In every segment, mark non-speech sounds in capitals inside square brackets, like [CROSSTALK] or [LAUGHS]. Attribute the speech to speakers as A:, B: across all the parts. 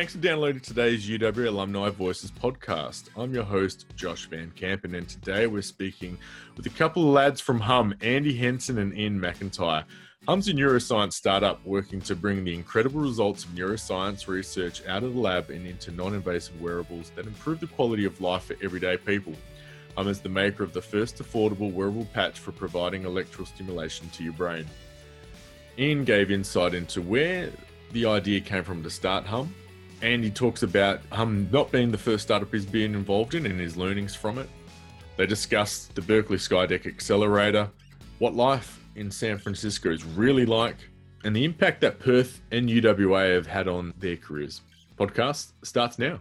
A: Thanks for downloading today's UW Alumni Voices podcast. I'm your host, Josh Van Campen, and today we're speaking with a couple of lads from Humm, Andy Henson and Iain McIntyre. Humm's a neuroscience startup working to bring the incredible results of neuroscience research out of the lab and into non invasive wearables that improve the quality of life for everyday people. Humm is the maker of the first affordable wearable patch for providing electrical stimulation to your brain. Iain gave insight into where the idea came from to start Humm and he talks about Humm not being the first startup he's been involved in and his learnings from it. They discuss the Berkeley Skydeck Accelerator, what life in San Francisco is really like, and the impact that Perth and UWA have had on their careers. Podcast starts now.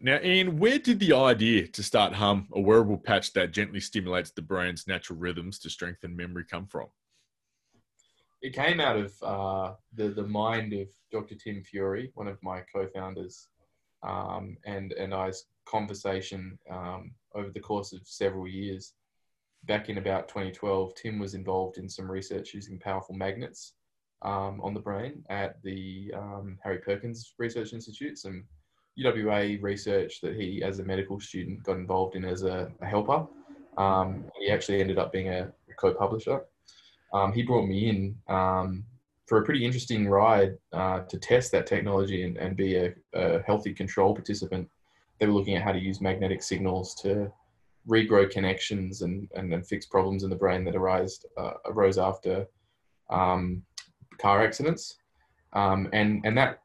A: Now, Iain, where did the idea to start Humm, a wearable patch that gently stimulates the brain's natural rhythms to strengthen memory, come from?
B: It came out of uh, the the mind of Dr. Tim Fury, one of my co-founders, um, and and I's conversation um, over the course of several years. Back in about 2012, Tim was involved in some research using powerful magnets um, on the brain at the um, Harry Perkins Research Institute, some UWA research that he, as a medical student, got involved in as a, a helper. Um, he actually ended up being a co-publisher um, he brought me in um, for a pretty interesting ride uh, to test that technology and, and be a, a, healthy control participant. They were looking at how to use magnetic signals to regrow connections and, and, and fix problems in the brain that arise, uh, arose after um, car accidents. Um, and, and that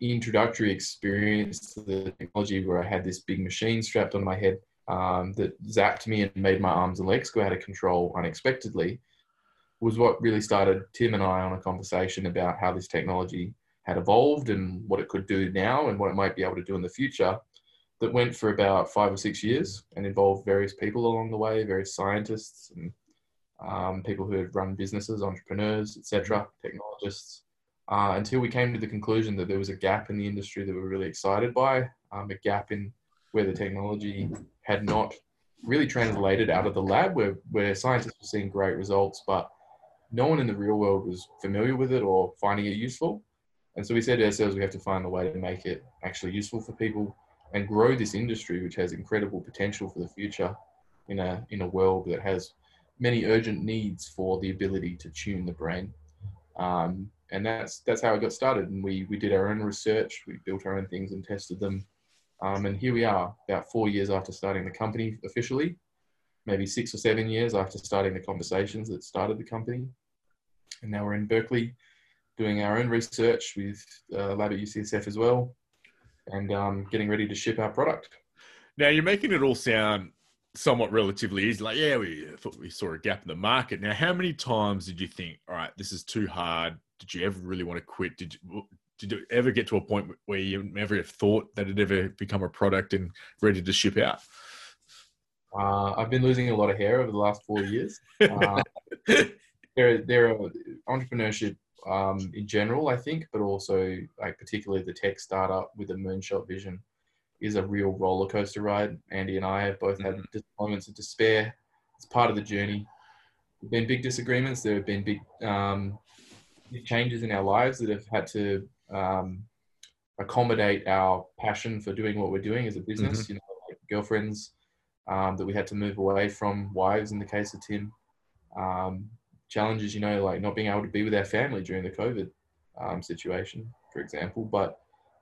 B: introductory experience to the technology where I had this big machine strapped on my head um, that zapped me and made my arms and legs go out of control unexpectedly was what really started Tim and I on a conversation about how this technology had evolved and what it could do now and what it might be able to do in the future. That went for about five or six years and involved various people along the way, various scientists and um, people who had run businesses, entrepreneurs, etc., technologists, uh, until we came to the conclusion that there was a gap in the industry that we were really excited by, um, a gap in where the technology had not really translated out of the lab, where, where scientists were seeing great results, but no one in the real world was familiar with it or finding it useful. And so we said to ourselves, we have to find a way to make it actually useful for people and grow this industry, which has incredible potential for the future in a, in a world that has many urgent needs for the ability to tune the brain. Um, and that's, that's how it got started. And we, we did our own research, we built our own things and tested them. Um, and here we are, about four years after starting the company officially, maybe six or seven years after starting the conversations that started the company and now we're in Berkeley doing our own research with uh, lab at UCSF as well, and um, getting ready to ship our product.
A: Now you're making it all sound somewhat relatively easy. Like, yeah, we thought we saw a gap in the market. Now, how many times did you think, all right, this is too hard? Did you ever really want to quit? Did you did you ever get to a point where you never thought that it ever become a product and ready to ship out?
B: Uh, I've been losing a lot of hair over the last four years. [LAUGHS] Uh, there, there are entrepreneurship um, in general, I think, but also like particularly the tech startup with a moonshot vision is a real roller coaster ride. Andy and I have both had mm-hmm. moments of despair. It's part of the journey. There have been big disagreements. There have been big, um, changes in our lives that have had to um, accommodate our passion for doing what we're doing as a business. Mm-hmm. You know, like girlfriends um, that we had to move away from, wives in the case of Tim. Um, challenges, you know, like not being able to be with our family during the COVID um, situation, for example. But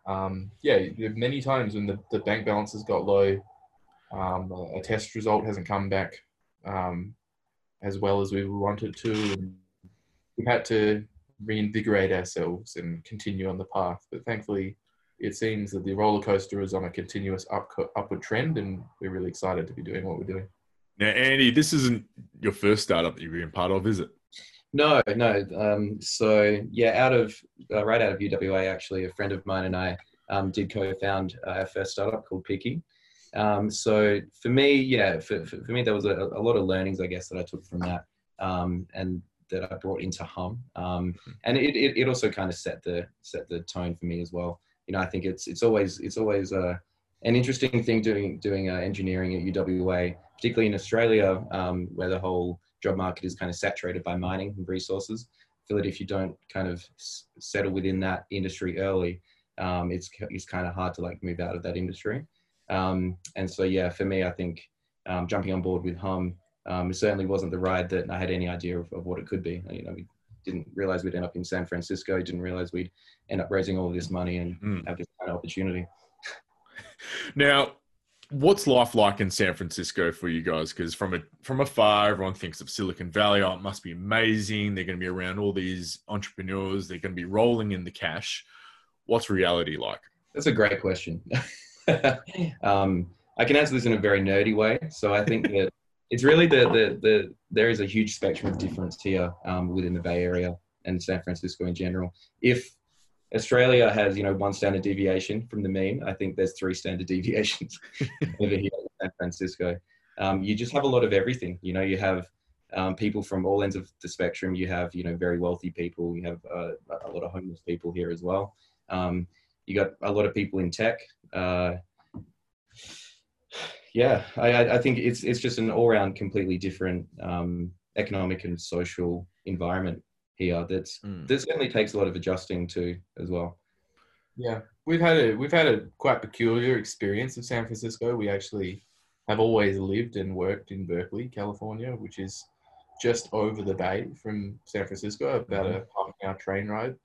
B: um, yeah, many times when the, the bank has got low, um, a test result hasn't come back um, as well as we wanted to. We've had to reinvigorate ourselves and continue on the path. But thankfully, it seems that the roller coaster is on a continuous up, upward trend, and we're really excited to be doing what we're doing.
A: Now, Andy, this isn't your first startup that you've been part of, is it?
C: No, no. Um, so yeah, out of uh, right out of UWA, actually, a friend of mine and I um, did co-found uh, our first startup called Picky. Um, so for me, yeah, for, for, for me, there was a, a, lot of learnings, I guess, that I took from that, um, and that I brought into Humm. Um, and it, it, it, also kind of set the set the tone for me as well. You know, I think it's it's always it's always uh, an interesting thing doing doing uh, engineering at UWA, particularly in Australia, um, where the whole job market is kind of saturated by mining and resources. I feel that if you don't kind of settle within that industry early, um, it's it's kind of hard to like move out of that industry. Um, and so yeah, for me, I think um, jumping on board with Humm um, it certainly wasn't the ride that I had any idea of, of what it could be. You know, we didn't realize we'd end up in San Francisco. Didn't realize we'd end up raising all this money and
A: Mm.
C: have this kind of opportunity.
A: Now, what's life like in San Francisco for you guys? Because from a from afar, everyone thinks of Silicon Valley. Oh, it must be amazing. They're going to be around all these entrepreneurs. They're going to be rolling in the cash. What's reality like?
C: That's a great question. [LAUGHS] um, I can answer this in a very nerdy way. So I think that [LAUGHS] it's really the, the, the there is a huge spectrum of difference here um, within the Bay Area and San Francisco in general. If Australia has you know one standard deviation from the mean, I think there's three standard [LAUGHS] deviations over here in San Francisco. Um, you just have a lot of everything. You know, you have um, people from all ends of the spectrum. You have you know very wealthy people. You have uh, a lot of homeless people here as well. Um, you got a lot of people in tech. Uh, yeah, I, I think it's it's just an all-round completely different um, economic and social environment here. That's
A: Mm.
C: that certainly takes a lot of adjusting to as well.
B: Yeah, we've had a we've had a quite peculiar experience of San Francisco. We actually have always lived and worked in Berkeley, California, which is just over the bay from San Francisco, about a half an hour train ride,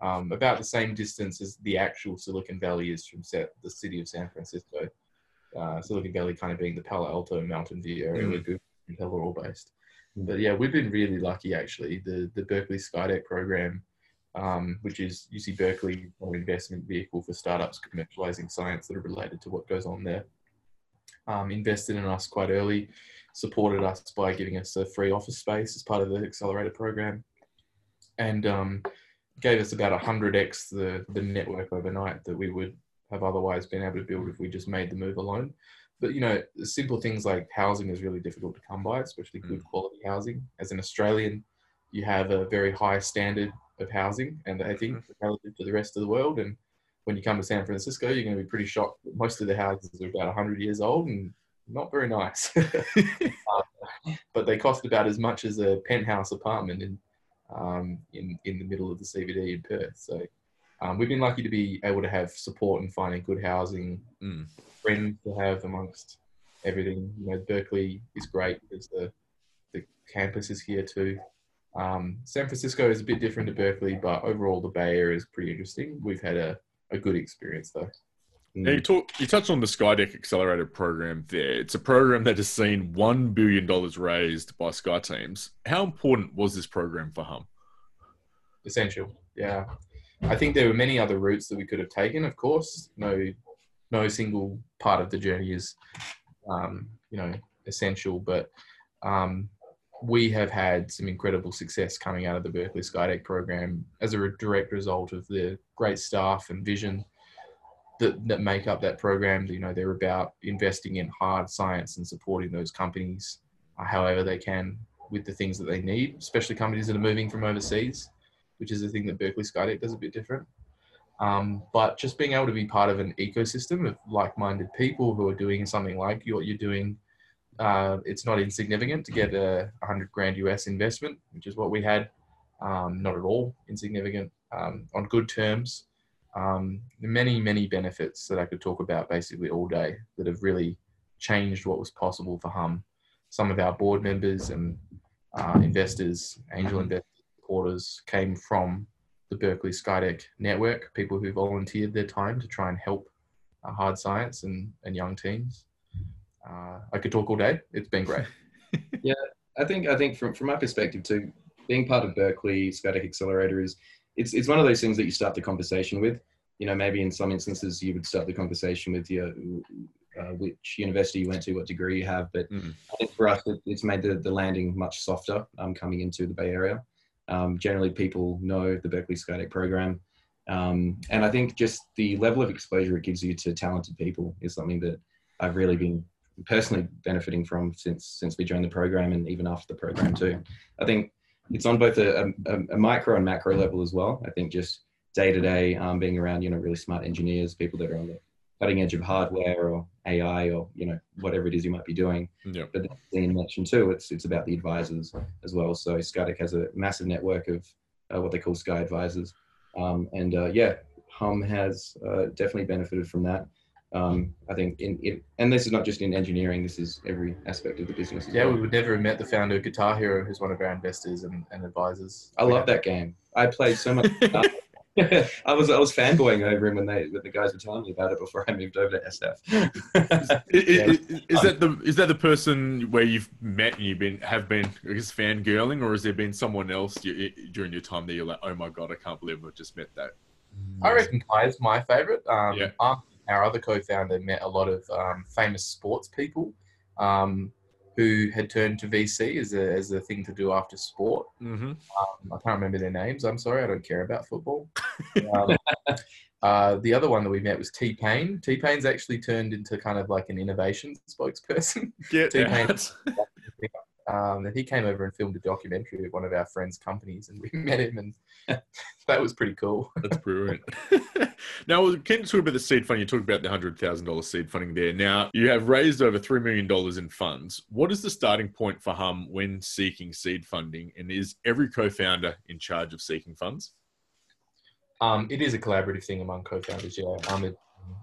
B: um, about the same distance as the actual Silicon Valley is from Sa- the city of San Francisco. Uh, Silicon Valley kind of being the Palo Alto Mountain View area where Google and Intel are all based.
C: Mm.
B: But yeah, we've been really lucky actually. The the Berkeley Skydeck program um, which is UC Berkeley, an investment vehicle for startups commercializing science that are related to what goes on there. Um, invested in us quite early, supported us by giving us a free office space as part of the accelerator program, and um, gave us about 100x the, the network overnight that we would have otherwise been able to build if we just made the move alone. But you know, simple things like housing is really difficult to come by, especially good quality housing. As an Australian, you have a very high standard of housing, and I think relative to the rest of the world. And when you come to San Francisco, you're going to be pretty shocked. that Most of the houses are about 100 years old and not very nice, Uh, [LAUGHS] but they cost about as much as a penthouse apartment in um, in in the middle of the CBD in Perth. So. Um, we've been lucky to be able to have support in finding good housing,
A: Mm.
B: friends to have amongst everything. You know, Berkeley is great because the the campus is here too. Um, San Francisco is a bit different to Berkeley, but overall the Bay Area is pretty interesting. We've had a, a good experience though.
C: Mm.
A: Now you talk, you touched on the Skydeck Accelerator program there. It's a program that has seen one billion dollars raised by Sky Teams. How important was this program for Humm?
B: Essential, yeah. I think there were many other routes that we could have taken. Of course, no, no single part of the journey is, um, you know, essential. But um, we have had some incredible success coming out of the Berkeley Skydeck program as a re- direct result of the great staff and vision that, that make up that program. You know, they're about investing in hard science and supporting those companies uh, however they can with the things that they need, especially companies that are moving from overseas which is the thing that Berkeley Skydeck does a bit different. Um, but just being able to be part of an ecosystem of like-minded people who are doing something like what you're doing, uh, it's not insignificant to get a 100 grand US investment, which is what we had. Um, not at all insignificant. Um, on good terms. Um, many, many benefits that I could talk about basically all day that have really changed what was possible for Humm. Some of our board members and uh, investors, angel investors, supporters came from the Berkeley Skydeck network, people who volunteered their time to try and help uh, hard science and, and young teams. Uh, I could talk all day. It's been great. [LAUGHS]
C: Yeah, I think I think from from my perspective too, being part of Berkeley Skydeck Accelerator is it's it's one of those things that you start the conversation with. You know, maybe in some instances you would start the conversation with your uh, which university you went to, what degree you have. But
A: Mm.
C: I think for us, it, it's made the, the landing much softer um, coming into the Bay Area. Um, generally, people know the Berkeley Skydeck program. Um, and I think just the level of exposure it gives you to talented people is something that I've really been personally benefiting from since since we joined the program and even after the program too. I think it's on both a, a, a micro and macro level as well. I think just day to day being around you know really smart engineers, people that are on the cutting edge of hardware or AI or you know whatever it is you might be doing.
A: Yeah.
C: But as Iain mentioned too, it's it's about the advisors as well. So Skydeck has a massive network of uh, what they call Sky advisors, um, and uh, yeah, Humm has uh, definitely benefited from that. Um, I think in, in, and this is not just in engineering. This is every aspect of the business.
B: Yeah,
C: well.
B: we would never have met the founder of Guitar Hero, who's one of our investors and, and advisors.
C: I love that game. I played so much. [LAUGHS] [LAUGHS] I was I was fanboying over him when they when the guys were telling me about it before I moved over to SF.
A: I- I- I- Is that the is that the person where you've met and you've been have been I guess fangirling, or has there been someone else you, during your time that you're like, oh my god, I can't believe I've just met that?
B: I reckon Kai's my favorite. Um,
A: Yeah.
B: our- Our other co-founder met a lot of um, famous sports people um, who had turned to VC as a, as a thing to do after sport.
A: Mm-hmm.
B: Um, I can't remember their names. I'm sorry, I don't care about football. [LAUGHS] Um, uh, the other one that we met was T Pain. T Pain's actually turned into kind of like an innovation spokesperson.
A: Get
B: T-Pain. Um, and he came over and filmed a documentary of one of our friends' companies, and [LAUGHS] we met him, and [LAUGHS] that was pretty cool. [LAUGHS]
A: That's brilliant. now, can talk about the seed fund? You talked about the hundred thousand dollars seed funding there. Now, you have raised over three million dollars in funds. What is the starting point for Humm when seeking seed funding? And is every co-founder in charge of seeking funds?
B: Um, it is a collaborative thing among co-founders. Yeah, Ahmed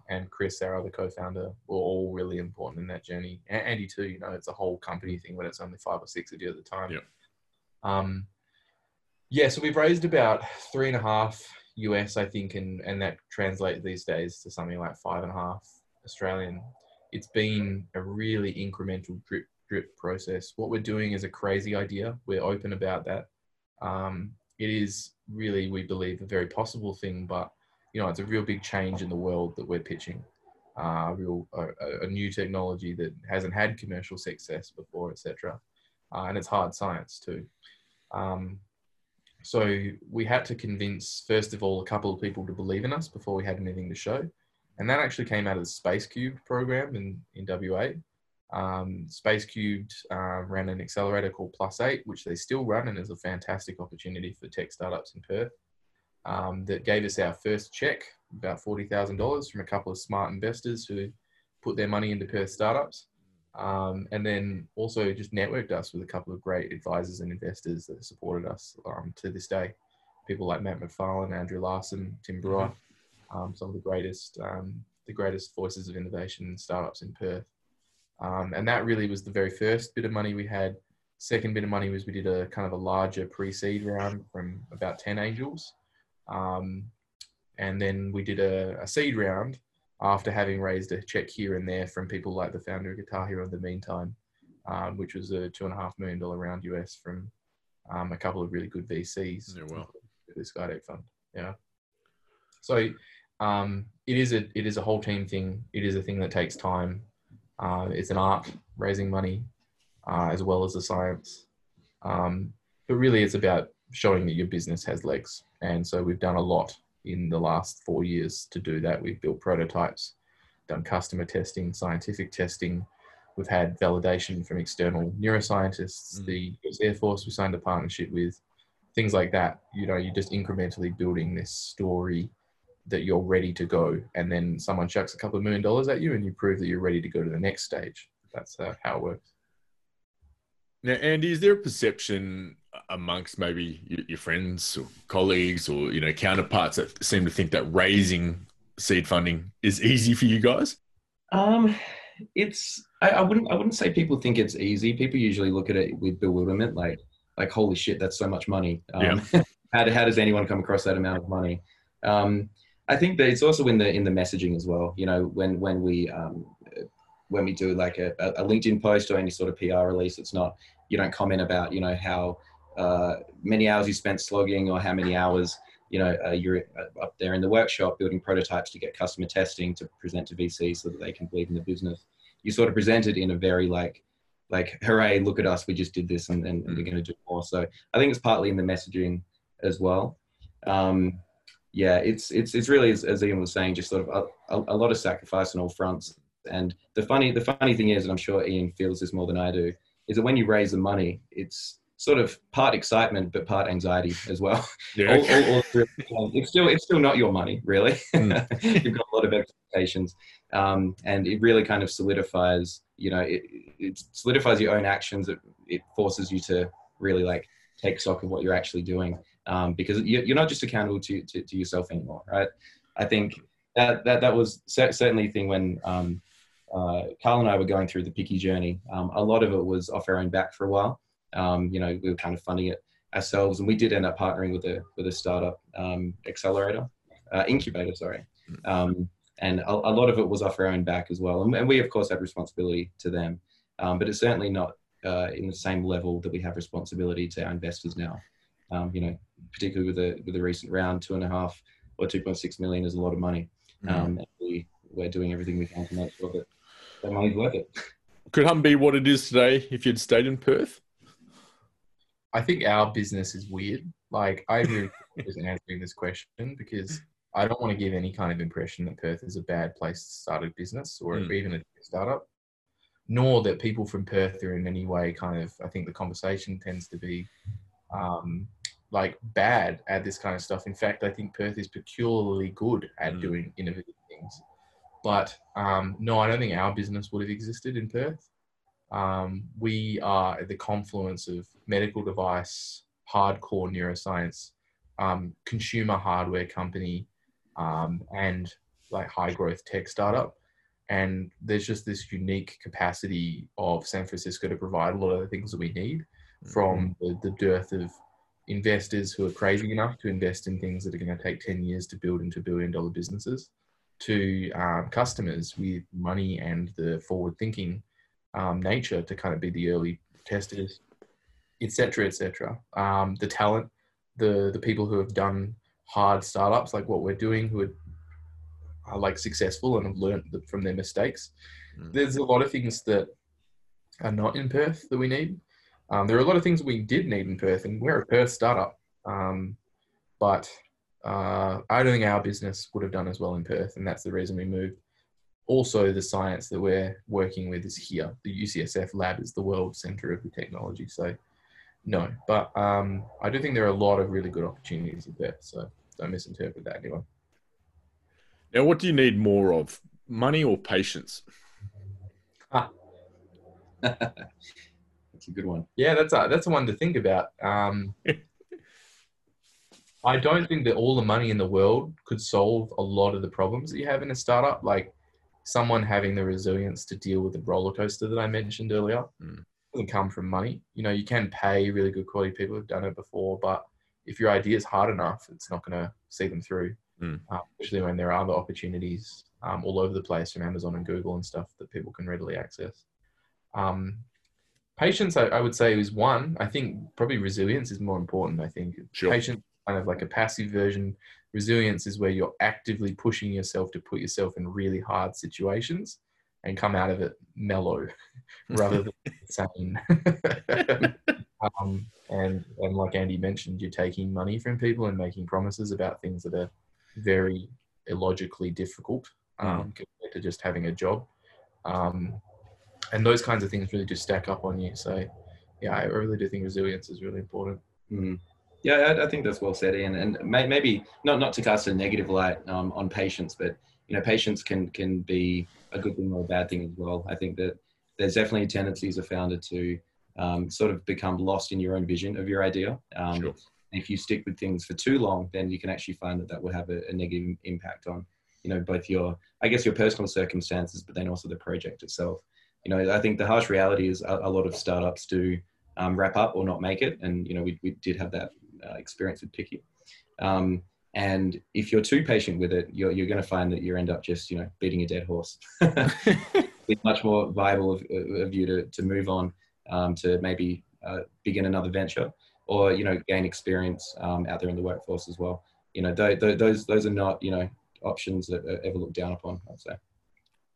B: and Chris, our other co-founder, were all really important in that journey. And Andy too. You know, it's a whole company thing when it's only five or six of you at the time.
A: Yep.
B: Um, yeah, so we've raised about three and a half US, I think, and and that translates these days to something like five and a half Australian. It's been a really incremental drip drip process. What we're doing is a crazy idea. We're open about that. Um, it is really, we believe, a very possible thing, but you know, it's a real big change in the world that we're pitching. Uh, real a, a new technology that hasn't had commercial success before, etc. Uh, and it's hard science too. Um, so we had to convince, first of all, a couple of people to believe in us before we had anything to show. And that actually came out of the Space Cubed program in, in WA. Um, Space Cubed uh, ran an accelerator called Plus Eight, which they still run and is a fantastic opportunity for tech startups in Perth. Um, that gave us our first check, about $40,000 from a couple of smart investors who put their money into Perth startups. Um, and then also just networked us with a couple of great advisors and investors that supported us um, to this day. People like Matt McFarlane, Andrew Larson, Tim Brewer, um, some of the greatest, um, the greatest voices of innovation and startups in Perth. Um, and that really was the very first bit of money we had. Second bit of money was we did a kind of a larger pre-seed round from about 10 angels. Um, and then we did a, a seed round after having raised a check here and there from people like the founder of Guitar Hero in the meantime, um, which was a two and a half million dollar round US from um, a couple of really good VCs.
A: Yeah, well.
B: The Skydeck Fund. Yeah. So um, it is a it is a whole team thing. It is a thing that takes time. Uh, it's an art raising money uh, as well as the science. Um, but really, it's about showing that your business has legs. And so we've done a lot in the last four years to do that. We've built prototypes, done customer testing, scientific testing. We've had validation from external neuroscientists,
A: Mm.
B: the US Air Force we signed a partnership with, things like that. You know, you're just incrementally building this story that you're ready to go. And then someone chucks a couple of million dollars at you and you prove that you're ready to go to the next stage. That's uh, how it works.
A: Now, Andy, is there a perception amongst maybe your, friends or colleagues or you know counterparts that seem to think that raising seed funding is easy for you guys?
C: Um, it's I, I wouldn't I wouldn't say people think it's easy. People usually look at it with bewilderment, like like holy shit, that's so much money. Um, [LAUGHS] how, do- how does anyone come across that amount of money? Um, I think that it's also in the in the messaging as well. You know, when when we um, when we do like a, a LinkedIn post or any sort of PR release, it's not you don't comment about you know how uh, many hours you spent slogging or how many hours you know uh, you're up there in the workshop building prototypes to get customer testing to present to VCs so that they can believe in the business. You sort of present it in a very like like hooray look at us we just did this and, and, and we're going to do more. So I think it's partly in the messaging as well. Um, yeah, it's it's it's really as, as Iain was saying, just sort of a, a, a lot of sacrifice on all fronts. And the funny the funny thing is, and I'm sure Iain feels this more than I do, is that when you raise the money, it's sort of part excitement but part anxiety as well. [LAUGHS]
A: Yeah.
C: All- all- all um, it's still it's still not your money really. [LAUGHS]
A: Mm.
C: You've got a lot of expectations, um, and it really kind of solidifies. You know, it, it solidifies your own actions. It, it forces you to really like take stock of what you're actually doing um, because you- you're not just accountable to, to, to yourself anymore, right? I think that that, that was certainly a thing when um, uh, Carl and I were going through the Picky journey. Um, a lot of it was off our own back for a while. Um, you know, we were kind of funding it ourselves, and we did end up partnering with a with a startup um, accelerator, uh, incubator, sorry. Um, and a, a, lot of it was off our own back as well. And, and we, of course, had responsibility to them, um, but it's certainly not uh, in the same level that we have responsibility to our investors now. Um, you know, particularly with the with the recent round, two and a half or 2.6 million is a lot of money.
A: Mm.
C: Um, and we, we're doing everything we can to make sure that that money's worth it.
A: Could Humm be what it is today if you'd stayed in Perth?
B: I think our business is weird. Like I really wasn't answering this question because I don't want to give any kind of impression that Perth is a bad place to start a business or
A: Mm.
B: even a startup, nor that people from Perth are in any way kind of. I think the conversation tends to be um, like bad at this kind of stuff. In fact, I think Perth is peculiarly good at
A: Mm.
B: doing innovative things. But um, no, I don't think our business would have existed in Perth. Um, we are at the confluence of medical device, hardcore neuroscience, um, consumer hardware company, um, and like high growth tech startup. And there's just this unique capacity of San Francisco to provide a lot of the things that we need from the, the dearth of investors who are crazy enough to invest in things that are going to take 10 years to build into billion dollar businesses to um, customers with money and the forward thinking um, nature to kind of be the early testers, et cetera, et cetera. Um, the talent, the, the people who have done hard startups like what we're doing, who are, are like successful and have learned from their mistakes.
A: Mm.
B: There's a lot of things that are not in Perth that we need. Um, there are a lot of things we did need in Perth, and we're a Perth startup. Um, but uh, I don't think our business would have done as well in Perth, and that's the reason we moved. Also, the science that we're working with is here. The UCSF lab is the world center of the technology. So, no, but um, I do think there are a lot of really good opportunities in Perth. So, don't misinterpret that, anyone.
A: Now, what do you need more of? Money or patience? Ah. [LAUGHS]
C: That's a good one.
B: Yeah, that's a that's a one to think about. Um, [LAUGHS] I don't think that all the money in the world could solve a lot of the problems that you have in a startup. Like someone having the resilience to deal with the roller coaster that I mentioned earlier
A: Mm.
B: doesn't come from money. You know, you can pay really good quality people who've done it before, but if your idea is hard enough, it's not going to see them through.
A: Mm.
B: Uh, especially when there are other opportunities um, all over the place from Amazon and Google and stuff that people can readily access. Um, patience, I, I would say, is one. I think probably resilience is more important. I think
A: Sure.
B: patience, kind of like a passive version. Resilience is where you're actively pushing yourself to put yourself in really hard situations and come out of it mellow [LAUGHS] rather than [LAUGHS] sane. [LAUGHS] um, and and like Andy mentioned, you're taking money from people and making promises about things that are very illogically difficult um, compared to just having a job. Um, and those kinds of things really just stack up on you. So, yeah, I really do think resilience is really important.
C: Mm. Yeah, I, I think that's well said, Iain. And may, maybe not not to cast a negative light um, on patience, but you know, patience can can be a good thing or a bad thing as well. I think that there's definitely a tendency as a founder to um, sort of become lost in your own vision of your idea. Um,
A: Sure.
C: If you stick with things for too long, then you can actually find that that will have a, a negative impact on, you know, both your, I guess, your personal circumstances, but then also the project itself. You know, I think the harsh reality is a, a lot of startups do um, wrap up or not make it, and you know, we, we did have that uh, experience with Picky. Um, and if you're too patient with it, you're, you're going to find that you end up just, you know, beating a dead horse. [LAUGHS] [LAUGHS] it's much more viable of, of you to, to move on um, to maybe uh, begin another venture or, you know, gain experience um, out there in the workforce as well. You know, th- th- those, those are not, you know, options that are ever looked down upon, I'd say.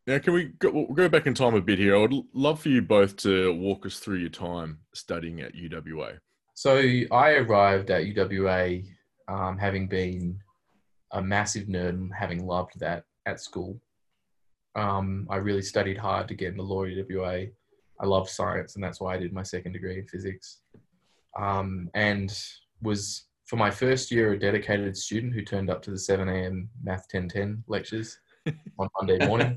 A: Now, can we go, we'll go back in time a bit here? I would love for you both to walk us through your time studying at UWA.
B: So I arrived at UWA um, having been a massive nerd and having loved that at school. Um, I really studied hard to get into law at UWA. I love science, and that's why I did my second degree in physics. Um, and was for my first year a dedicated student who turned up to the 7 a.m. Math 1010 lectures [LAUGHS] on Monday morning.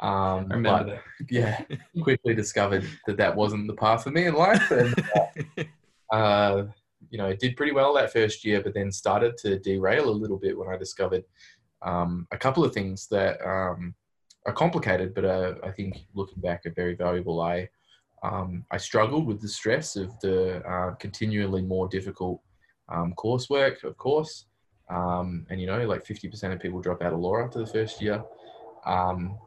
B: Um,
C: I remember
B: but-
C: that.
B: yeah, quickly discovered that that wasn't the path for me in life, and uh, [LAUGHS] you know, did pretty well that first year, but then started to derail a little bit when I discovered um, a couple of things that um, are complicated, but uh, I think looking back are very valuable. I um, I struggled with the stress of the uh, continually more difficult um, coursework, of course. Um, and you know, like 50% of people drop out of law after the first year. Um,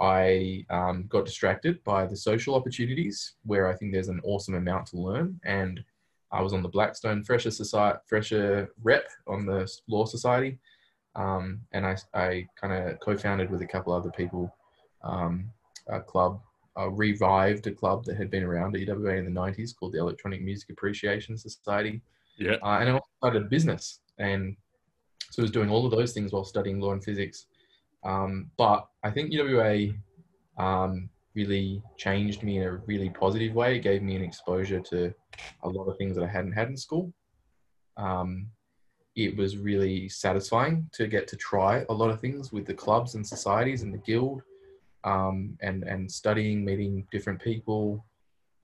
B: I got distracted by the social opportunities where I think there's an awesome amount to learn. And I was on the Blackstone Fresher Society, Fresher Rep on the Law Society. Um, and I, I kind of co-founded with a couple other people um, a club, uh, revived a club that had been around at UWA in the 90s called the Electronic Music Appreciation Society.
A: Yeah.
B: Uh, and I also started a business. And so I was doing all of those things while studying law and physics. Um, but I think UWA um, really changed me in a really positive way. It gave me an exposure to a lot of things that I hadn't had in school. Um, it was really satisfying to get to try a lot of things with the clubs and societies and the guild um, and, and studying, meeting different people.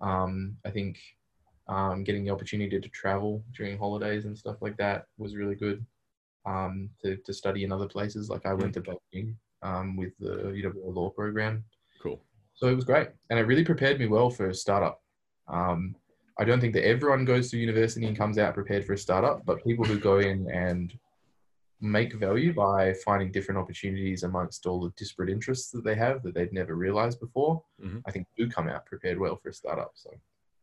B: Um, I think um, getting the opportunity to travel during holidays and stuff like that was really good um, to, to study in other places. Like I went to Beijing um, with the UWA law program.
A: Cool.
B: So it was great. And it really prepared me well for a startup. Um, I don't think that everyone goes to university and comes out prepared for a startup, but people who go in and make value by finding different opportunities amongst all the disparate interests that they have that they'd never realized before,
A: Mhm.
B: I think do come out prepared well for a startup. So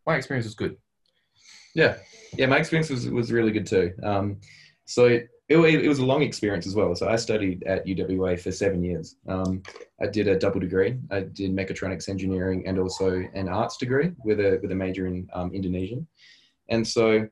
B: my experience was good.
C: Yeah, yeah. My experience was was really good too. Um, so it, it, was a long experience as well. So I studied at UWA for seven years. Um, I did a double degree. I did mechatronics engineering and also an arts degree with a with a major in um, Indonesian. And so,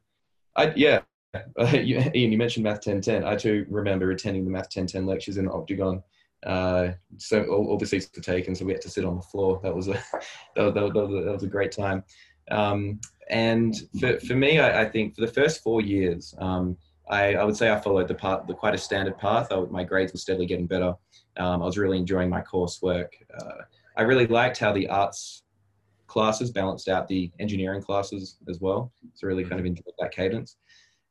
C: I yeah. [LAUGHS] you, Iain, you mentioned Math 1010. I too remember attending the Math 1010 lectures in Octagon. Uh, so all, all the seats were taken, so we had to sit on the floor. That was a [LAUGHS] that that that was a great time. Um, and for, for me, I, I, think for the first four years, um, I, I, would say I followed the path, the quite a standard path. I, my grades were steadily getting better. Um, I was really enjoying my coursework. Uh, I really liked how the arts classes balanced out the engineering classes as well. So really kind of enjoyed that cadence.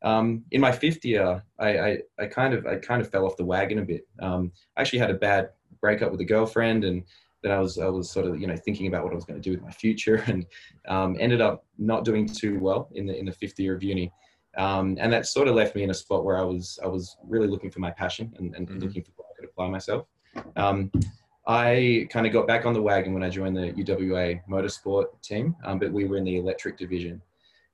C: Um, in my fifth year, I, I, I, kind of I kind of fell off the wagon a bit. Um, I actually had a bad breakup with a girlfriend, and then I was I was sort of you know thinking about what I was going to do with my future, [LAUGHS] and um, ended up not doing too well in the in the fifth year of uni, um, and that sort of left me in a spot where I was I was really looking for my passion and, and mm-hmm. looking for where I could apply myself. Um, I kind of got back on the wagon when I joined the UWA motorsport team, um, but we were in the electric division.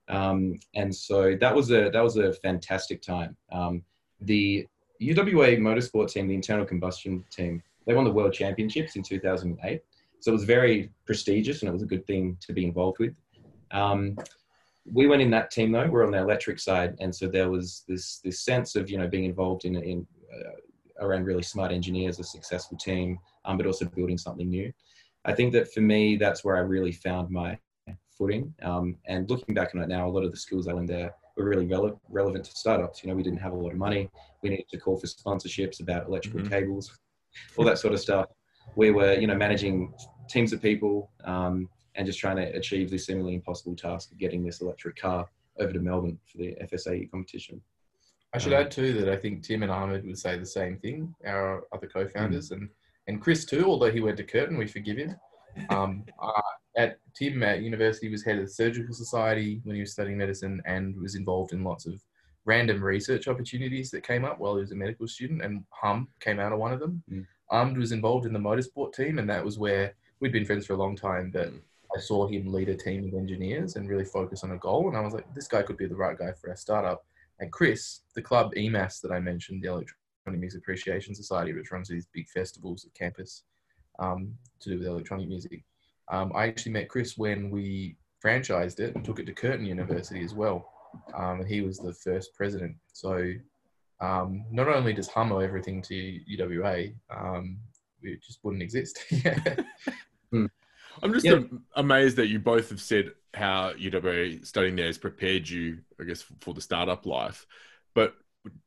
C: Um, and so that was a that was a fantastic time. Um, the UWA motorsport team, the internal combustion team, they won the world championships in 2008. So it was very prestigious and it was a good thing to be involved with. Um, we went in that team though. We're on the electric side, and so there was this this sense of you know being involved in in uh, around really smart engineers, a successful team, um, but also building something new. I think that for me, that's where I really found my footing. Um, and looking back on it now, a lot of the skills I learned there were really rele- relevant to startups. You know, we didn't have a lot of money. We needed to call for sponsorships about electrical mm-hmm. cables, all that sort of stuff. We were, you know, managing teams of people um, and just trying to achieve this seemingly impossible task of getting this electric car over to Melbourne for the FSAE competition.
B: I should um, add too that I think Tim and Ahmed would say the same thing. Our other co-founders mm-hmm. and and Chris too, although he went to Curtin, we forgive him. Um, [LAUGHS] uh, at Tim at university was head of the surgical society when he was studying medicine and was involved in lots of random research opportunities that came up while he was a medical student and hum came out of one of them mm. Ahmed was involved in the motorsport team and that was where we'd been friends for a long time but mm. I saw him lead a team of engineers and really focus on a goal and i was like this guy could be the right guy for our startup and chris the club emas that i mentioned the electronic music appreciation society which runs these big festivals at campus um, to do with electronic music um, I actually met Chris when we franchised it and took it to Curtin University as well. Um, and he was the first president. So um, not only does Humm everything to UWA, um, it just wouldn't exist. [LAUGHS]
A: hmm. I'm just yep. amazed that you both have said how UWA studying there has prepared you, I guess, for the startup life. But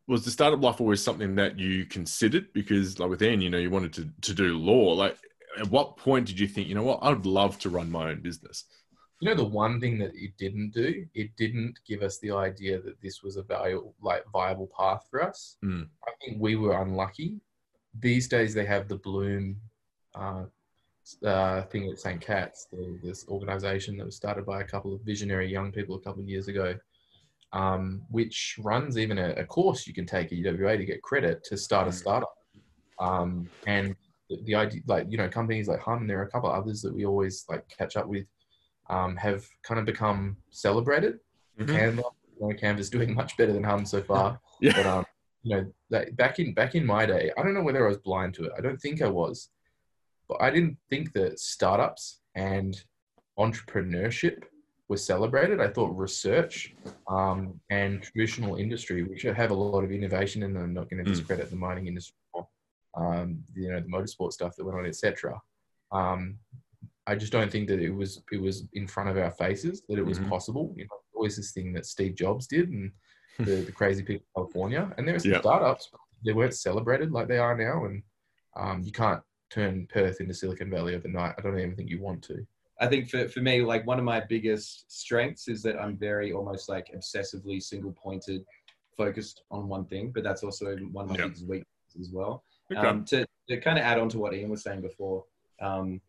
A: was the startup life always something that you considered? Because, like with Iain, you know, you wanted to, to do law. Like, at what point did you think, you know what, I would love to run my own business?
B: You know, the one thing that it didn't do, it didn't give us the idea that this was a valuable, like viable path for us.
A: Mm.
B: I think we were unlucky these days they have the Bloom uh, uh, thing at St. Cat's, the, this organization that was started by a couple of visionary young people a couple of years ago, um, which runs even a, a, course you can take at UWA to get credit to start a mm. startup. Um, and the, the, idea, like, you know, companies like Humm, there are a couple others that we always like catch up with, um, have kind of become celebrated. Mm-hmm. Canva, you know, Canva's [LAUGHS] doing much better than Humm so far.
A: Yeah.
B: But, um, you know, that back in back in my day, I don't know whether I was blind to it. I don't think I was, but I didn't think that startups and entrepreneurship were celebrated. I thought research um, and traditional industry, which have a lot of innovation in them, I'm not going to hmm. discredit mm. the mining industry, um, you know, the motorsport stuff that went on, etc. Um, I just don't think that it was it was in front of our faces that it was mm-hmm. possible. You know, always this thing that Steve Jobs did, and the, the crazy people in California. And there were some yep. startups, they weren't celebrated like they are now. And um, you can't turn Perth into Silicon Valley overnight. I don't even think you want to.
C: I think for, for me, like one of my biggest strengths is that I'm very almost like obsessively single pointed, focused on one thing, but that's also one of my yep. biggest weaknesses as well. Okay. Um, to, to kind of add on to what Iain was saying before, um,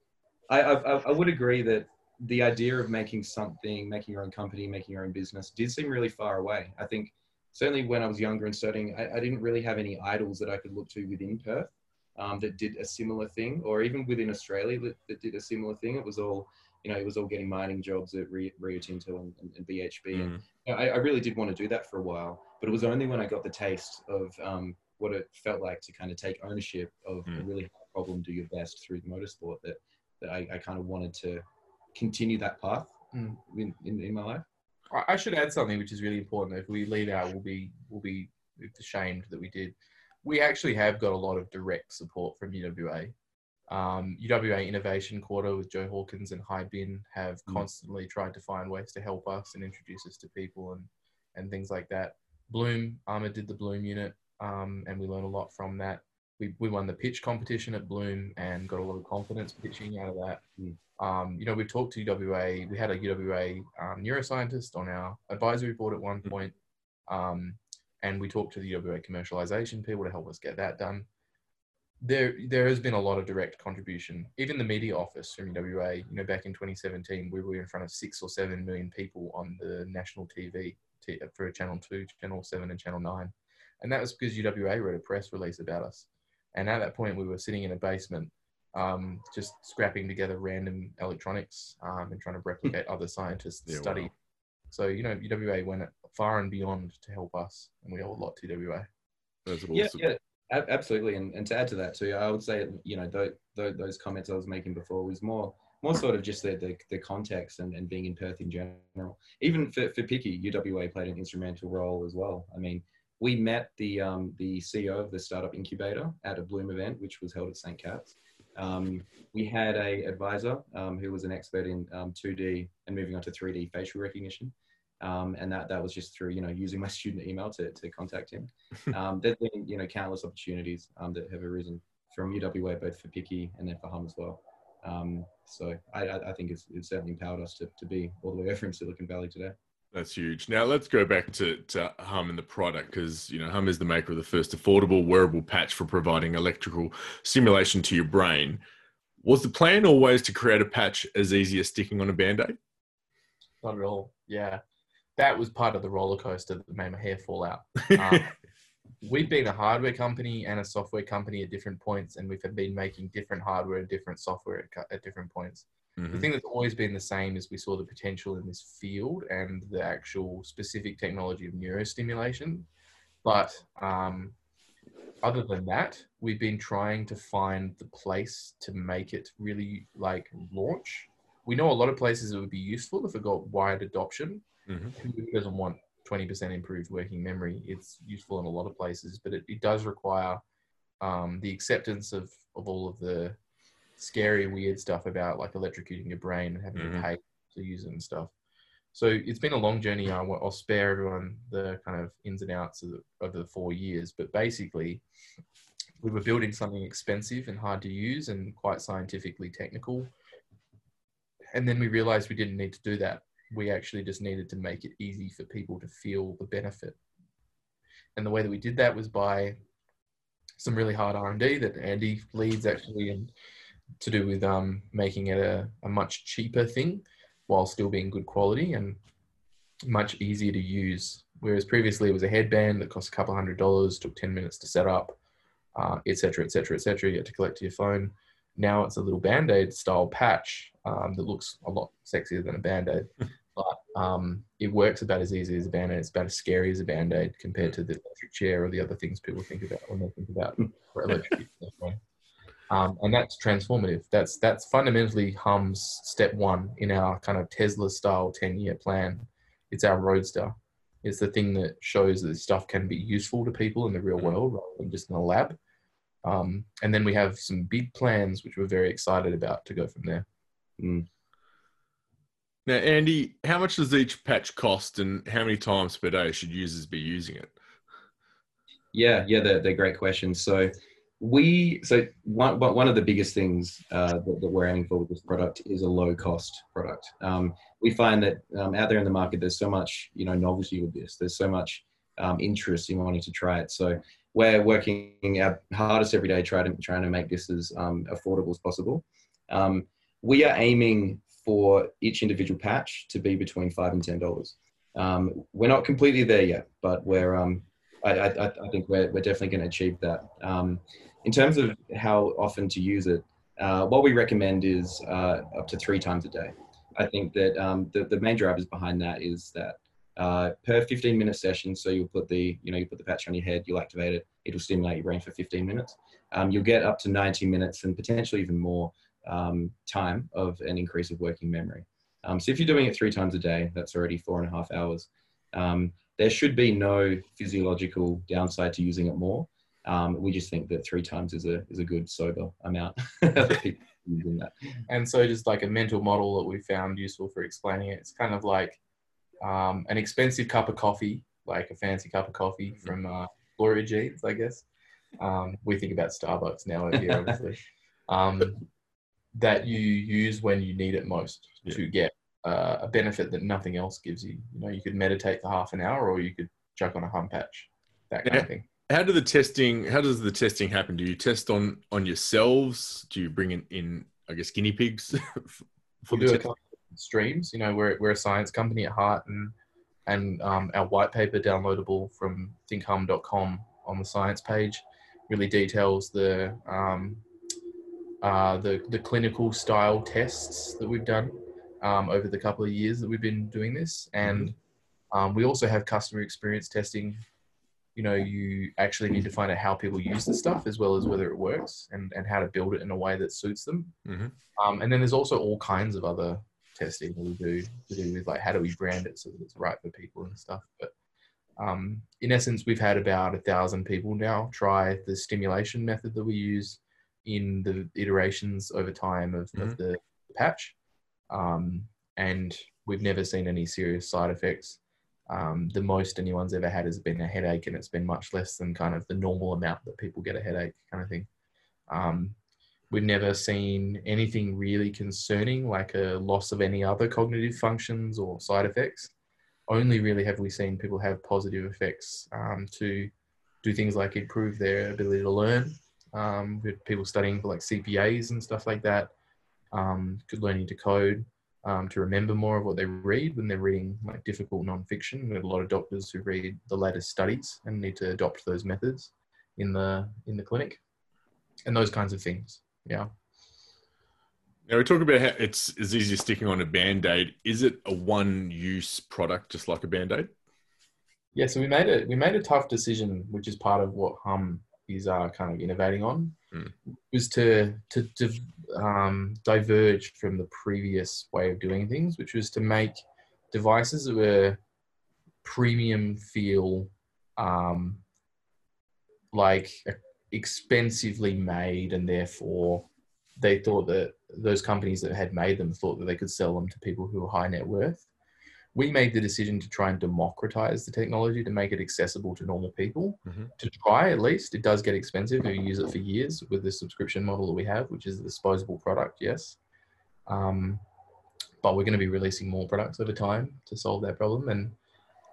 C: I, I, I would agree that the idea of making something, making your own company, making your own business did seem really far away. I think certainly when I was younger and studying, I, I, didn't really have any idols that I could look to within Perth um, that did a similar thing, or even within Australia that, that, did a similar thing. It was all, you know, it was all getting mining jobs at Rio Tinto and, and, and BHP. Mm. And you know, I, I, really did want to do that for a while, but it was only when I got the taste of um, what it felt like to kind of take ownership of mm. a really hard problem, do your best through the motorsport that, that I, I kind of wanted to continue that path mm. in, in, in my life.
B: I should add something which is really important. If we leave out, we'll be we'll be ashamed that we did. We actually have got a lot of direct support from UWA. Um, UWA Innovation Quarter with Joe Hawkins and High Bin have mm. constantly tried to find ways to help us and introduce us to people and and things like that. Bloom Ahmed did the Bloom unit, um, and we learned a lot from that. We, we won the pitch competition at Bloom and got a lot of confidence pitching out of that. Mm. Um, you know, we've talked to UWA. We had a UWA um, neuroscientist on our advisory board at one mm-hmm. point, um, and we talked to the UWA commercialization people to help us get that done. There, there has been a lot of direct contribution. Even the media office from UWA, you know, back in 2017, we were in front of six or seven million people on the national TV for Channel Two, Channel Seven, and Channel Nine, and that was because UWA wrote a press release about us. And at that point, we were sitting in a basement um, just scrapping together random electronics um, and trying to replicate other scientists' yeah, study. Wow. So you know, UWA went far and beyond to help us, and we owe a lot to UWA.
C: That's awesome. Yeah, yeah, absolutely. And, and to add to that too, I would say you know those, those comments I was making before was more more sort of just the, the, the context and, and being in Perth in general. Even for, for Picky, UWA played an instrumental role as well. I mean, we met the um, the CEO of the startup incubator at a Bloom event, which was held at St. Cat's. Um, we had a advisor um, who was an expert in um, 2D and moving on to 3D facial recognition. Um, and that, that was just through, you know, using [LAUGHS] my student email to, to contact him. [LAUGHS] Um, there's been, you know, countless opportunities um, that have arisen from UWA, both for Picky and then for Humm as well. so I, I think it's, it's certainly empowered us to, to be all the way over in Silicon Valley today.
A: That's huge. Now let's go back to, to Humm and the product because you know Humm is the maker of the first affordable wearable patch for providing electrical stimulation to your brain. Was the plan always to create a patch as easy as sticking on a band-aid?
B: Not at all. Yeah, that was part of the roller coaster that made my hair fall out. Um, [LAUGHS] we've been a hardware company and a software company at different points, and we've been making different hardware and different software at, at different points. Mm-hmm. The thing that's always been the same is we saw the potential in this field and the actual specific technology of neurostimulation. But um, other than that, we've been trying to find the place to make it really like launch. We know a lot of places it would be useful if it got wide adoption. Mm-hmm. Who doesn't want 20% improved working memory? It's useful in a lot of places, but it, it does require um, the acceptance of, of all of the scary, weird stuff about like electrocuting your brain and having mm-hmm. to pay to use it and stuff. So it's been a long journey. I'll, I'll spare everyone the kind of ins and outs of the, of the four years, but basically, we were building something expensive and hard to use and quite scientifically technical. And then we realized we didn't need to do that. We actually just needed to make it easy for people to feel the benefit. And the way that we did that was by some really hard R&D that Andy leads actually, and to do with um, making it a, a much cheaper thing while still being good quality and much easier to use. Whereas previously it was a headband that cost a couple hundred dollars, took 10 minutes to set up, etc., etc., etc. You had to collect to your phone. Now it's a little band aid style patch um, that looks a lot sexier than a band aid. [LAUGHS] but um, it works about as easy as a band aid. It's about as scary as a band aid compared to the electric chair or the other things people think about when they think about [LAUGHS] electric. Um, and that's transformative. That's that's fundamentally Humm's step one in our kind of Tesla style 10 year plan. It's our roadster. It's the thing that shows that this stuff can be useful to people in the real world rather than just in a lab. Um, and then we have some big plans which we're very excited about to go from there.
C: Mm.
A: Now, Andy, how much does each patch cost, and how many times per day should users be using it?
C: Yeah, yeah, they're, they're great questions. So we, so one one of the biggest things uh, that, that, we're aiming for with this product is a low cost product. Um, we find that um, out there in the market, there's so much you know novelty with this. There's so much um, interest in wanting to try it. So we're working our hardest every day trying to trying to make this as um, affordable as possible. Um, we are aiming for each individual patch to be between five and ten dollars. Um, we're not completely there yet, but we're I, I, I, think we're, we're definitely going to achieve that. Um, in terms of how often to use it, uh, what we recommend is uh, up to three times a day. I think that um, the, the main drivers behind that is that uh, per 15 minute session. So you'll put the, you know, you put the patch on your head, you'll activate it, it'll stimulate your brain for 15 minutes. Um, you'll get up to 90 minutes and potentially even more um, time of an increase of working memory. Um, so if you're doing it three times a day, that's already four and a half hours. There should be no physiological downside to using it more. Um, we just think that three times is a is a good sober amount [LAUGHS] using that.
B: And so, just like a mental model that we found useful for explaining it, it's kind of like um, an expensive cup of coffee, like a fancy cup of coffee mm-hmm. from uh, Gloria Jean's, I guess. Um, we think about Starbucks now here, [LAUGHS] obviously. Um, that you use when you need it most yeah. to get uh, a benefit that nothing else gives you. You know, you could meditate for half an hour, or you could chuck on a Humm patch, that kind yeah. of thing.
A: How do the testing? How does the testing happen? Do you test on on yourselves? Do you bring in, in I guess, guinea pigs? [LAUGHS]
B: for we do a streams. You know, we're we're a science company at heart, and and um, our white paper downloadable from thinkhumm.com on the science page really details the um, uh, the the clinical style tests that we've done um, over the couple of years that we've been doing this, and mm-hmm. um, we also have customer experience testing. You know, you actually need to find out how people use the stuff as well as whether it works and, and how to build it in a way that suits them.
A: Mm-hmm.
B: Um, and then there's also all kinds of other testing that we do to do with like how do we brand it so that it's right for people and stuff. But um, in essence, we've had about a thousand people now try the stimulation method that we use in the iterations over time of, mm-hmm. of the patch. Um, and we've never seen any serious side effects. Um, the most anyone's ever had has been a headache, and it's been much less than kind of the normal amount that people get a headache, kind of thing. Um, we've never seen anything really concerning, like a loss of any other cognitive functions or side effects. Only really have we seen people have positive effects um, to do things like improve their ability to learn, um, with people studying for like CPAs and stuff like that, um, learning to code, um, to remember more of what they read when they're reading like difficult nonfiction. We have a lot of doctors who read the latest studies and need to adopt those methods in the in the clinic, and those kinds of things. Yeah.
A: Now we talk about how it's as easy as sticking on a band aid. Is it a one-use product, just like a band aid?
B: Yeah, so we made a we made a tough decision, which is part of what Humm is uh, kind of innovating on
A: mm.
B: was to to, to um, diverge from the previous way of doing things, which was to make devices that were premium feel um, like expensively made, and therefore they thought that those companies that had made them thought that they could sell them to people who were high net worth we made the decision to try and democratize the technology to make it accessible to normal people
A: mm-hmm.
B: to try at least it does get expensive if you use it for years with the subscription model that we have which is a disposable product yes um, but we're going to be releasing more products over time to solve that problem and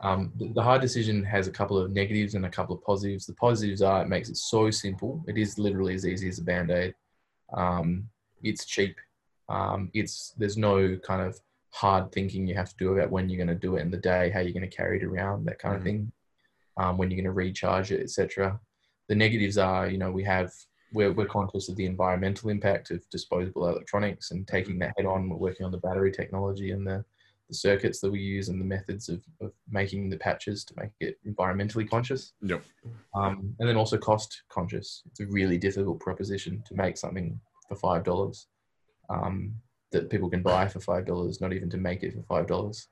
B: Um, the, the hard decision has a couple of negatives and a couple of positives. The positives are it makes it so simple. It is literally as easy as a band aid. Um, it's cheap. Um, it's there's no kind of hard thinking you have to do about when you're going to do it in the day, how you're going to carry it around, that kind
A: Mhm.
B: of thing. Um, when you're going to recharge it, etc. The negatives are, you know, we have we're, we're conscious of the environmental impact of disposable electronics and taking that head on. We're working on the battery technology and the, the circuits that we use and the methods of, of making the patches to make it environmentally conscious.
A: Yep.
B: Um, and then also cost conscious. It's a really difficult proposition to make something for five dollars um, that people can buy for five dollars, not even to make it for five dollars.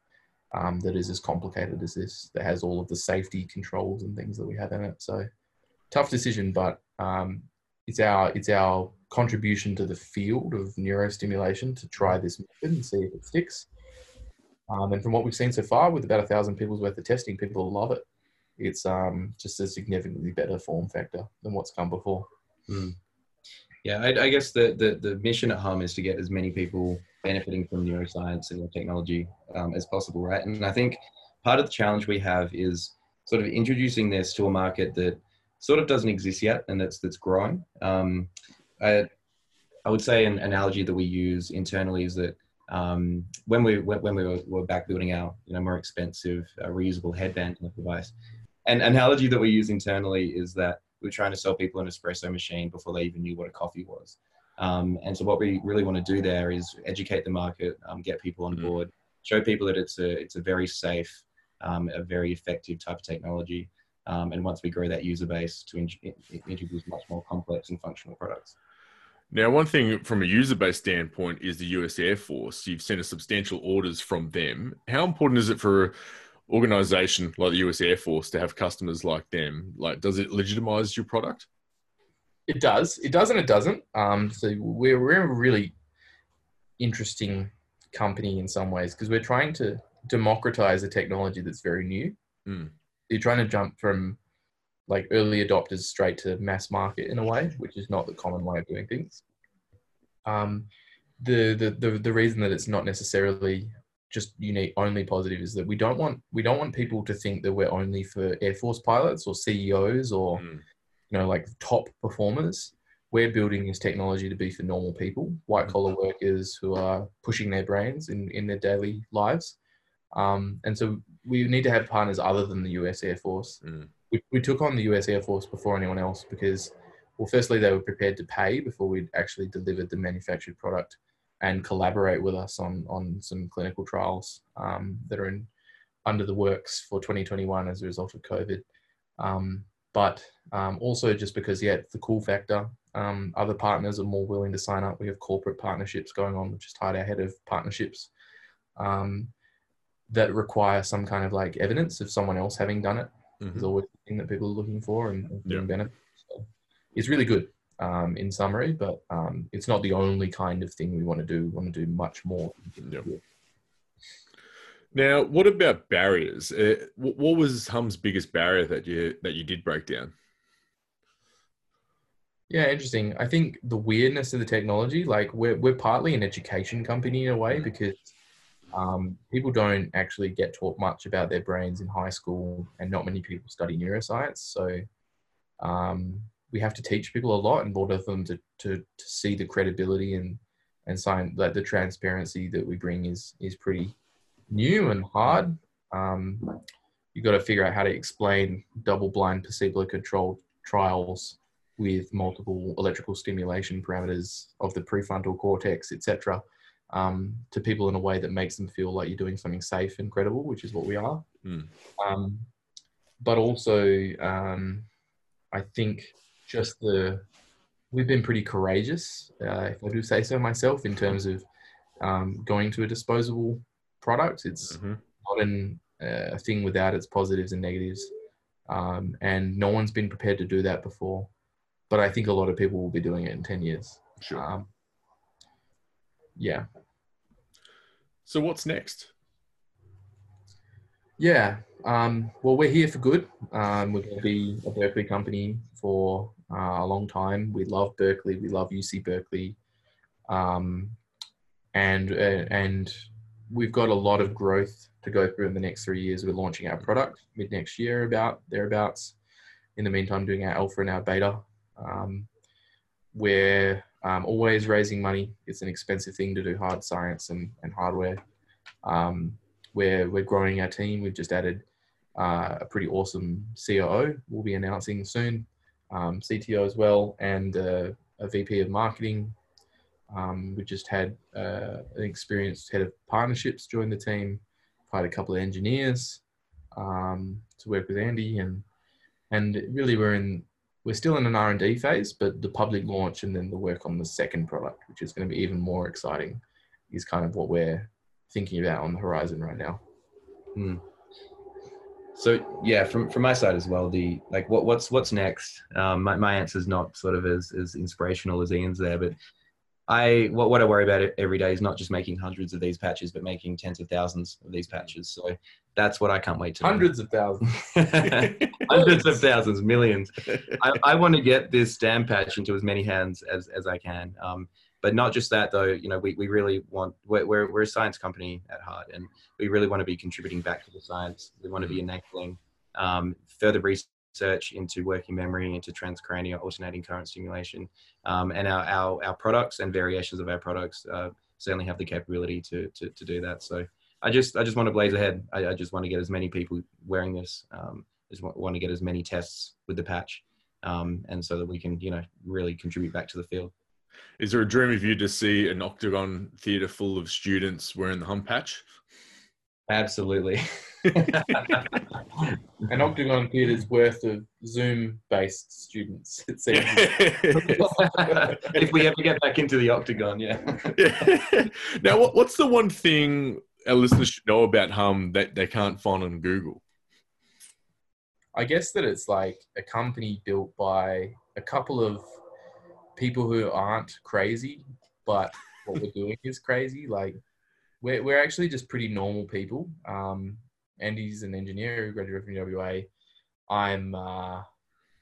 B: Um, that is as complicated as this. That has all of the safety controls and things that we have in it. So tough decision, but um, it's our it's our contribution to the field of neurostimulation to try this method and see if it sticks. Um, and from what we've seen so far, with about a thousand people's worth of testing, people love it. It's um, just a significantly better form factor than what's come before.
C: Yeah, I, I guess the, the, the mission at Humm is to get as many people benefiting from neuroscience and technology um, as possible, right? And I think part of the challenge we have is sort of introducing this to a market that sort of doesn't exist yet and that's that's growing. Um, I, I would say an analogy that we use internally is that um, when we when, we were, were back building our you know more expensive uh, reusable headband device, an analogy that we use internally is that we were trying to sell people an espresso machine before they even knew what a coffee was. Um, and so what we really want to do there is educate the market, um, get people on
A: Mhm.
C: board, show people that it's a it's a very safe, um, a very effective type of technology. Um, and once we grow that user base, to in- in- introduce much more complex and functional products.
A: Now, one thing from a user base standpoint is the US Air Force. You've seen a substantial orders from them. How important is it for organization like the US Air Force to have customers like them? Like, does it legitimize your product?
B: It does. It does and it doesn't. Um, so we're, we're a really interesting company in some ways because we're trying to democratize a technology that's very new.
A: Mm.
B: You're trying to jump from like early adopters straight to mass market in a way, which is not the common way of doing things. Um, the, the the the reason that it's not necessarily just unique only positive is that we don't want we don't want people to think that we're only for Air Force pilots or CEOs or
A: Mm.
B: you know, like top performers. We're building this technology to be for normal people, white collar workers who are pushing their brains in, in their daily lives. Um, and so we need to have partners other than the US Air Force.
A: Mm.
B: We, we took on the US Air Force before anyone else because, well, firstly, they were prepared to pay before we'd actually delivered the manufactured product and collaborate with us on, on some clinical trials um, that are in under the works for 2021 as a result of COVID. Um, but um, also just because yeah, it's the cool factor. Um, other partners are more willing to sign up. We have corporate partnerships going on. We've just hired our head of partnerships um, that require some kind of like evidence of someone else having done it.
A: Mhm.
B: Is always the thing that people are looking for and, and
A: Yeah.
B: benefits. So it's really good um, in summary, but um, it's not the only kind of thing we want to do. We want to do much more.
A: Yep. Now, what about barriers? Uh, what was Humm's biggest barrier that you that you did break down?
B: Yeah, interesting. I think the weirdness of the technology, like we're we're partly an education company in a way
A: Mm.
B: because um, people don't actually get taught much about their brains in high school, and not many people study neuroscience. So um, we have to teach people a lot in order for them to to, to see the credibility and and sign that the transparency that we bring is is pretty new and hard. Um, you got to figure out how to explain double-blind, placebo-controlled trials with multiple electrical stimulation parameters of the prefrontal cortex, etc., um, to people in a way that makes them feel like you're doing something safe and credible, which is what we are.
A: Hmm.
B: Um, but also, um, I think just the we've been pretty courageous, uh, if I do say so myself, in terms of um, going to a disposable product. It's
A: Mhm.
B: not an, uh, a thing without its positives and negatives. Um, and no one's been prepared to do that before. But I think a lot of people will be doing it in 10 years.
A: Sure.
B: Um, yeah.
A: So what's next?
B: Yeah. Um, well, we're here for good. Um, we're going to be a Berkeley company for uh, a long time. We love Berkeley. We love UC Berkeley. Um, and uh, and we've got a lot of growth to go through in the next three years. We're launching our product mid next year, about thereabouts. In the meantime, doing our alpha and our beta. Um, we're um, always raising money. It's an expensive thing to do hard science and, and hardware. Um, we're, we're growing our team. We've just added uh, a pretty awesome COO. We'll be announcing soon, um, CTO as well, and uh, a VP of marketing. Um, we just had uh, an experienced head of partnerships join the team. Hired a couple of engineers um, to work with Andy, and and really we're in we're still in an R and D phase, but the public launch and then the work on the second product, which is going to be even more exciting, is kind of what we're thinking about on the horizon right now.
C: Hmm. So yeah, from from my side as well, the like what what's what's next? Um, my my answer is not sort of as as inspirational as Iain's there, but I what what I worry about every day is not just making hundreds of these patches, but making tens of thousands of these patches. So that's what I can't wait to.
B: Hundreds of thousands. [LAUGHS]
C: hundreds of thousands, millions. I, I want to get this damn patch into as many hands as as I can. Um, but not just that though you know we, we really want we're, we're, we're a science company at heart and we really want to be contributing back to the science. We want to be enabling um, further research into working memory into transcranial alternating current stimulation. Um, and our, our, our products and variations of our products uh, certainly have the capability to, to, to do that. So i just i just want to blaze ahead. I, I just want to get as many people wearing this um, just want, want to get as many tests with the patch um, and so that we can you know really contribute back to the field
A: is there a dream of you to see an octagon theatre full of students wearing the Humm patch?
C: Absolutely. [LAUGHS]
B: An octagon theatre's worth of Zoom-based students. It seems. [LAUGHS] [LAUGHS]
C: if we ever get back into the octagon, yeah.
A: yeah. Now, what's the one thing our listeners should know about Humm that they can't find on Google?
B: I guess that it's like a company built by a couple of people who aren't crazy, but what we're doing is crazy. Like we're we're actually just pretty normal people. Um, Andy's an engineer who graduated from WA. I'm uh,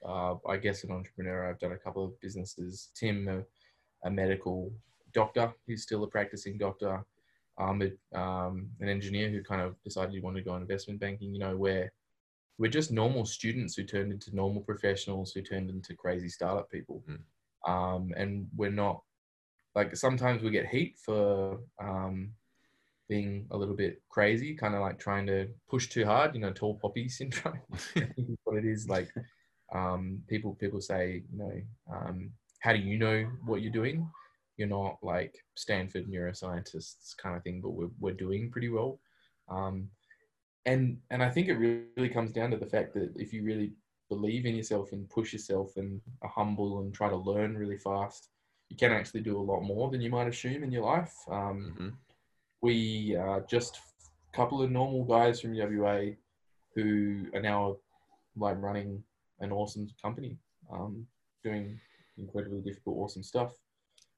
B: uh, I guess an entrepreneur. I've done a couple of businesses. Tim, a, a medical doctor. He's still a practicing doctor. I'm a, um, an engineer who kind of decided he wanted to go in investment banking. You know, where we're just normal students who turned into normal professionals who turned into crazy startup people. Mm um, and we're not like sometimes we get heat for um, being a little bit crazy, kind of like trying to push too hard. You know, tall poppy [LAUGHS] syndrome. [LAUGHS] I think is what it is. Like um, people people say, you know, um, how do you know what you're doing? You're not like Stanford neuroscientists kind of thing, but we're we're doing pretty well. Um, and and I think it really comes down to the fact that if you really believe in yourself and push yourself and are humble and try to learn really fast, you can actually do a lot more than you might assume in your life. Um, mm-hmm. We are just a couple of normal guys from WA who are now like running an awesome company, um, doing incredibly difficult, awesome stuff.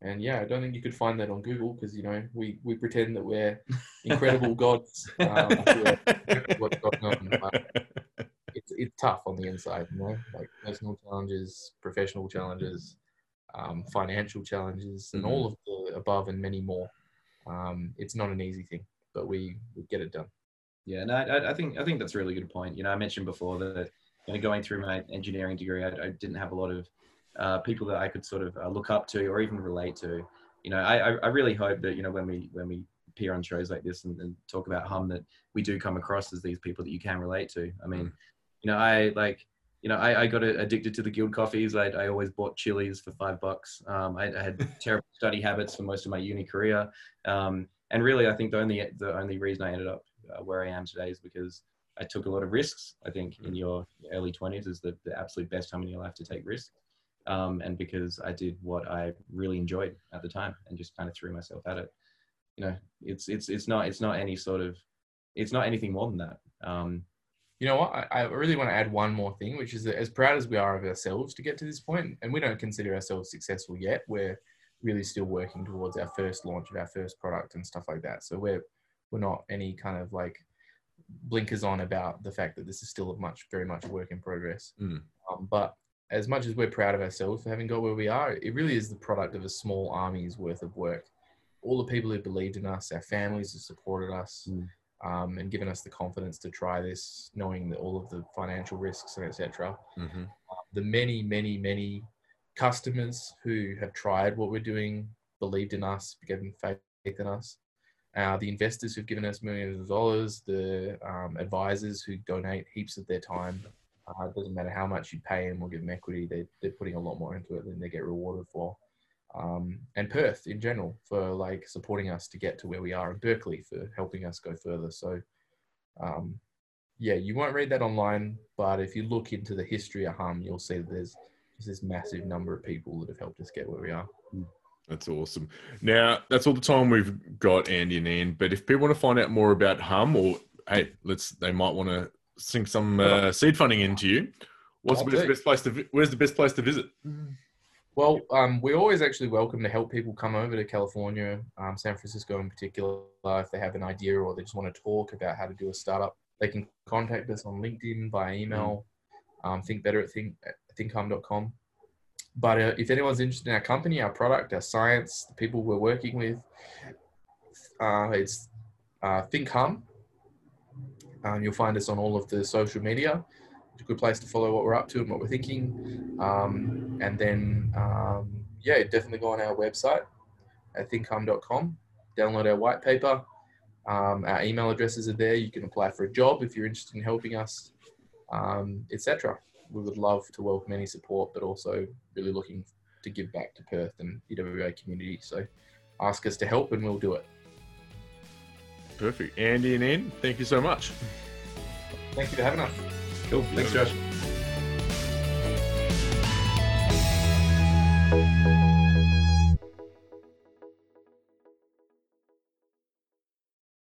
B: And yeah, I don't think you could find that on Google because you know we, we pretend that we're incredible [LAUGHS] gods. Um, [LAUGHS] what's going on it's tough on the inside, you know, like personal challenges, professional challenges, um, financial challenges, and mm-hmm. all of the above and many more. Um, it's not an easy thing, but we we get it done.
C: Yeah, no, I, I think I think that's a really good point. You know, I mentioned before that you know, going through my engineering degree, I, I didn't have a lot of uh, people that I could sort of uh, look up to or even relate to. You know, I, I really hope that you know when we when we appear on shows like this and, and, talk about Humm that we do come across as these people that you can relate to i mean you know, I like, you know, I, I got addicted to the guild coffees. I, I always bought chilies for five bucks. Um, I, I, had [LAUGHS] terrible study habits for most of my uni career. Um, and really, I think the only, the only reason I ended up uh, where I am today is because I took a lot of risks. I think in your early 20s is the, the absolute best time in your life to take risks. Um, and because I did what I really enjoyed at the time and just kind of threw myself at it. You know, it's it's it's not it's not any sort of it's not anything more than that. Um,
B: you know what? I, I, really want to add one more thing, which is that as proud as we are of ourselves to get to this point, and we don't consider ourselves successful yet, we're really still working towards our first launch of our first product and stuff like that. So we're we're not any kind of like blinkers on about the fact that this is still a much very much work in progress. Mm. Um, but as much as we're proud of ourselves for having got where we are, it really is the product of a small army's worth of work. all the people who believed in us, our families who supported us,
C: Mm.
B: Um, and given us the confidence to try this, knowing that all of the financial risks and etc.
A: Mm-hmm.
B: The many, many, many customers who have tried what we're doing, believed in us, given faith in us. Uh, the investors who've given us millions of dollars, the um, advisors who donate heaps of their time. Uh, it doesn't matter how much you pay them or give them equity, they, they're putting a lot more into it than they get rewarded for. Um, and Perth in general for like supporting us to get to where we are, and Berkeley for helping us go further. So, um, yeah, you won't read that online, but if you look into the history of Humm, you'll see that there's just this massive number of people that have helped us get where we are.
A: That's awesome. Now, that's all the time we've got, Andy and Iain. But if people want to find out more about Humm, or hey, let's they might want to sink some uh, seed funding into you. What's the best, best place to? Where's the best place to visit?
B: Well, um, we're always actually welcome to help people come over to California, um, San Francisco in particular, if they have an idea or they just want to talk about how to do a startup. They can contact us on LinkedIn, by email, um, think better at think at thinkhumm.com. But uh, if anyone's interested in our company, our product, our science, the people we're working with, uh, it's uh, Think Humm. Um, you'll find us on all of the social media. It's a good place to follow what we're up to and what we're thinking. Um, and then, um, yeah, definitely go on our website at thinkhumm.com, download our white paper. Um, our email addresses are there. You can apply for a job if you're interested in helping us, um, etc. We would love to welcome any support, but also really looking to give back to Perth and UWA community. So ask us to help and we'll do it.
A: Perfect. Andy and Iain, thank you so much.
B: Thank you for having us.
C: Cool. Thanks, Josh.